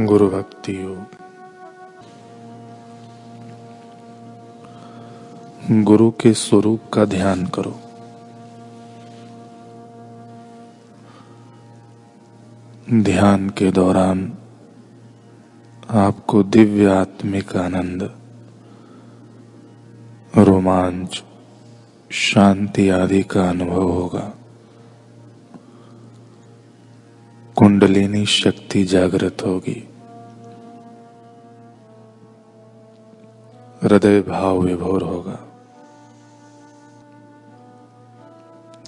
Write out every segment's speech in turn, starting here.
गुरु भक्ति योग। गुरु के स्वरूप का ध्यान करो। ध्यान के दौरान आपको दिव्य आत्मिक आनंद, रोमांच, शांति आदि का अनुभव होगा। कुंडलिनी शक्ति जागृत होगी। हृदय भाव विभोर होगा।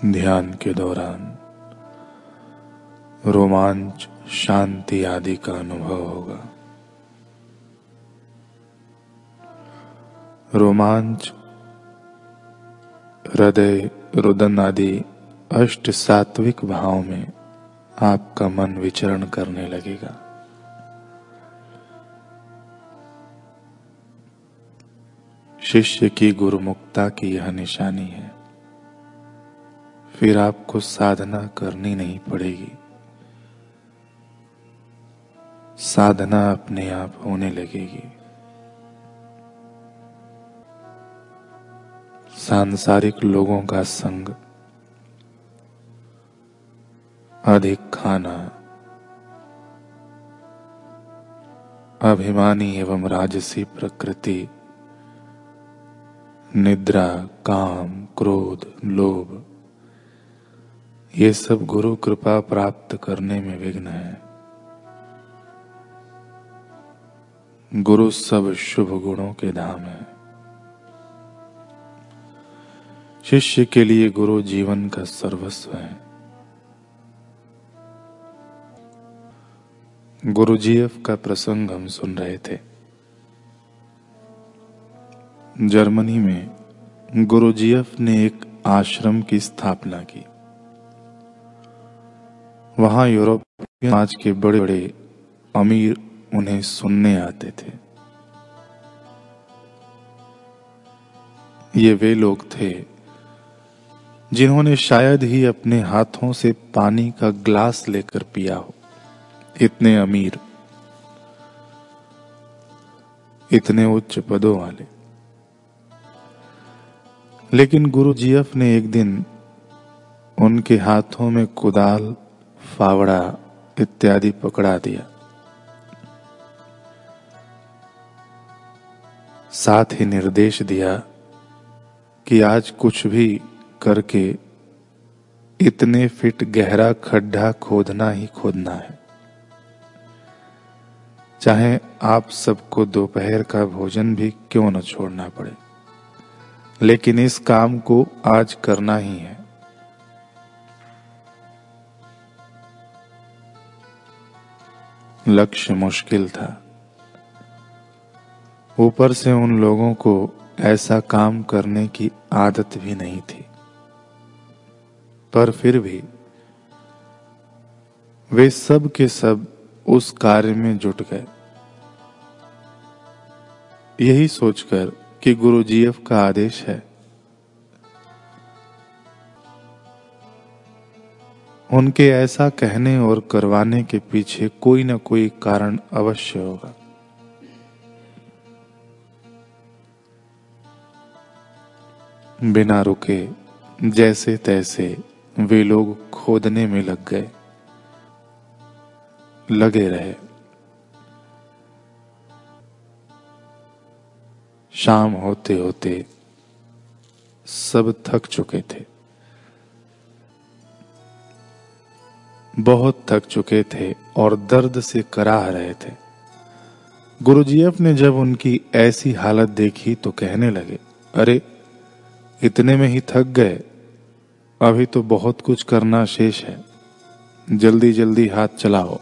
ध्यान के दौरान रोमांच, शांति आदि का अनुभव होगा। रोमांच, हृदय, रुदन आदि अष्ट सात्विक भाव में आपका मन विचरण करने लगेगा। शिष्य की गुरुमुक्ता की यह निशानी है। फिर आपको साधना करनी नहीं पड़ेगी। साधना अपने आप होने लगेगी। सांसारिक लोगों का संग अधिक खाना। अभिमानी एवं राजसी प्रकृति। निद्रा, काम, क्रोध, लोभ, ये सब गुरु कृपा प्राप्त करने में विघ्न है। गुरु सब शुभ गुणों के धाम है। शिष्य के लिए गुरु जीवन का सर्वस्व है। गुरुजीएफ का प्रसंग हम सुन रहे थे। जर्मनी में गुरुजीएफ ने एक आश्रम की स्थापना की। वहाँ यूरोप समाज के बड़े बड़े अमीर उन्हें सुनने आते थे। ये वे लोग थे जिन्होंने शायद ही अपने हाथों से पानी का ग्लास लेकर पिया हो। इतने अमीर, इतने उच्च पदों वाले। लेकिन गुरु जीएफ ने एक दिन उनके हाथों में कुदाल, फावड़ा इत्यादि पकड़ा दिया। साथ ही निर्देश दिया कि आज कुछ भी करके इतने फिट गहरा खड्डा खोदना ही खोदना है। चाहे आप सबको दोपहर का भोजन भी क्यों न छोड़ना पड़े। लेकिन इस काम को आज करना ही है। लक्ष्य मुश्किल था। ऊपर से उन लोगों को ऐसा काम करने की आदत भी नहीं थी। पर फिर भी वे सब के सब उस कार्य में जुट गए। यही सोचकर कि गुरु जीएफ का आदेश है। उनके ऐसा कहने और करवाने के पीछे कोई ना कोई कारण अवश्य होगा। बिना रुके, जैसे तैसे वे लोग खोदने में लग गए। लगे रहे। शाम होते होते सब थक चुके थे। बहुत थक चुके थे और दर्द से कराह रहे थे। गुरुजीएफ ने जब उनकी ऐसी हालत देखी तो कहने लगे, अरे, इतने में ही थक गए। अभी तो बहुत कुछ करना शेष है। जल्दी जल्दी हाथ चलाओ।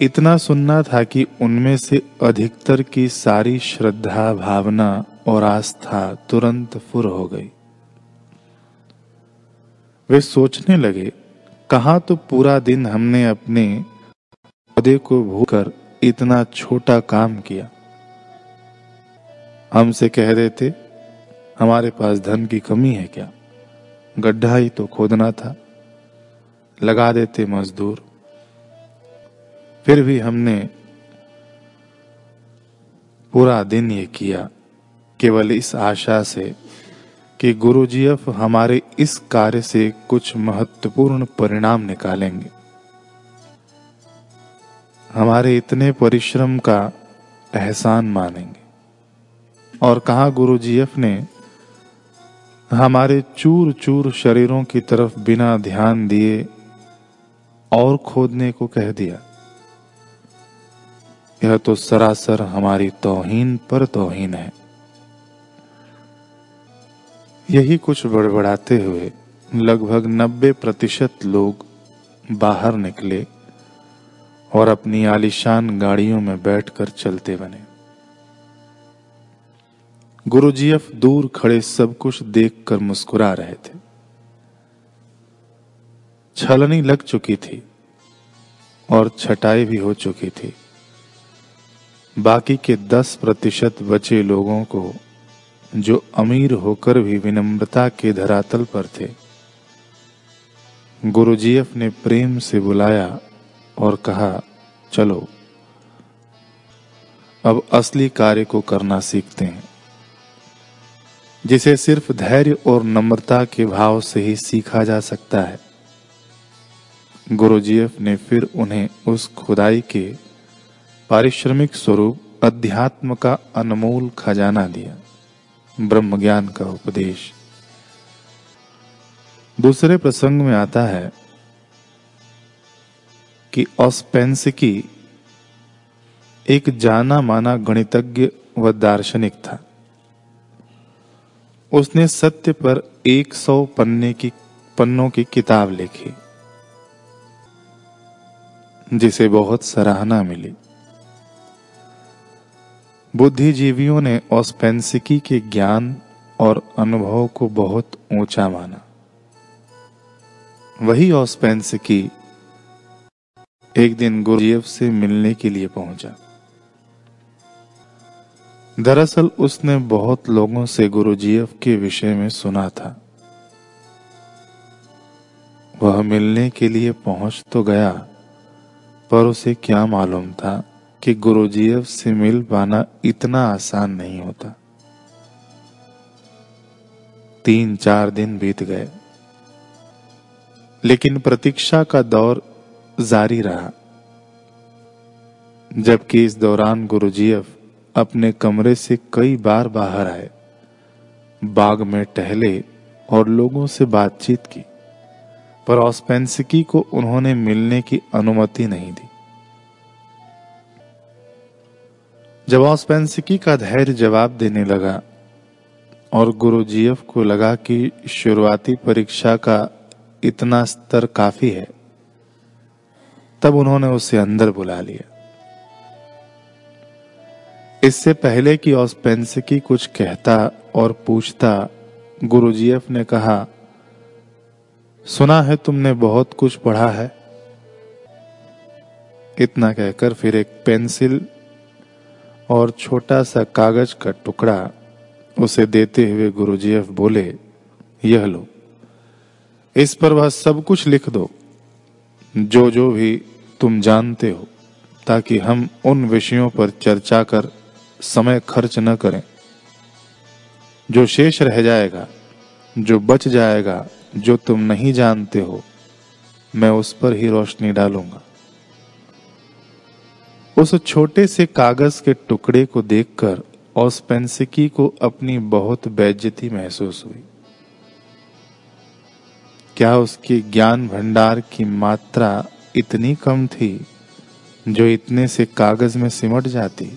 इतना सुनना था कि उनमें से अधिकतर की सारी श्रद्धा, भावना और आस्था तुरंत फुर हो गई। वे सोचने लगे, कहा तो पूरा दिन हमने अपने पौधे को भूकर इतना छोटा काम किया। हमसे कह थे, हमारे पास धन की कमी है क्या? गड्ढा ही तो खोदना था। लगा देते मजदूर। फिर भी हमने पूरा दिन ये किया, केवल इस आशा से कि गुरुजीएफ हमारे इस कार्य से कुछ महत्वपूर्ण परिणाम निकालेंगे। हमारे इतने परिश्रम का एहसान मानेंगे। और कहा गुरुजीएफ ने, हमारे चूर चूर शरीरों की तरफ़ बिना ध्यान दिए और खोदने को कह दिया। यह तो सरासर हमारी तोहीन पर तोहीन है। यही कुछ बड़बड़ाते हुए लगभग नब्बे प्रतिशत लोग बाहर निकले और अपनी आलिशान गाड़ियों में बैठकर चलते बने। गुरुजीएफ दूर खड़े सब कुछ देखकर मुस्कुरा रहे थे। छलनी लग चुकी थी और छटाई भी हो चुकी थी। बाकी के दस प्रतिशत बचे लोगों को, जो अमीर होकर भी विनम्रता के धरातल पर थे। गुरुजीएफ ने प्रेम से बुलाया और कहा, चलो, अब असली कार्य को करना सीखते हैं, जिसे सिर्फ़ धैर्य और नम्रता के भाव से ही सीखा जा सकता है। गुरुजीएफ ने फिर उन्हें उस खुदाई के पारिश्रमिक स्वरूप अध्यात्म का अनमोल खजाना दिया। ब्रह्म ज्ञान का उपदेश। दूसरे प्रसंग में आता है कि ऑस्पेंसिकी एक जाना माना गणितज्ञ व दार्शनिक था। उसने सत्य पर एक सौ पन्ने की, पन्नों की किताब लिखी, जिसे बहुत सराहना मिली। बुद्धिजीवियों ने ऑस्पेंसिकी के ज्ञान और अनुभव को बहुत ऊँचा माना। वही ऑस्पेंसिकी एक दिन गुरुजीएफ से मिलने के लिए पहुँचा। दरअसल उसने बहुत लोगों से गुरुजीएफ के विषय में सुना था। वह मिलने के लिए पहुँच तो गया, पर उसे क्या मालूम था? कि गुरुजीएफ से मिल पाना इतना आसान नहीं होता। तीन चार दिन बीत गए। लेकिन प्रतीक्षा का दौर जारी रहा। जबकि इस दौरान गुरुजीएफ अपने कमरे से कई बार बाहर आए। बाग में टहले और लोगों से बातचीत की। पर ऑस्पेंसिकी को उन्होंने मिलने की अनुमति नहीं दी। जब ऑस्पेंसिकी का धैर्य जवाब देने लगा और गुरुजीएफ को लगा कि शुरुआती परीक्षा का इतना स्तर काफ़ी है, तब उन्होंने उसे अंदर बुला लिया। इससे पहले कि ऑस्पेंसिकी कुछ कहता और पूछता, गुरुजीएफ ने कहा, सुना है तुमने बहुत कुछ पढ़ा है? इतना कहकर फिर एक पेंसिल और छोटा सा कागज़ का टुकड़ा उसे देते हुए गुरुजीएफ बोले, यह लो। इस पर वह सब कुछ लिख दो। जो जो भी तुम जानते हो, ताकि हम उन विषयों पर चर्चा कर समय खर्च न करें। जो शेष रह जाएगा, जो बच जाएगा, जो तुम नहीं जानते हो, मैं उस पर ही रोशनी डालूँगा। उस छोटे से कागज़ के टुकड़े को देखकर ऑस्पेंसिकी को अपनी बहुत बेज्जती महसूस हुई। क्या उसके ज्ञान भंडार की मात्रा इतनी कम थी जो इतने से कागज़ में सिमट जाती?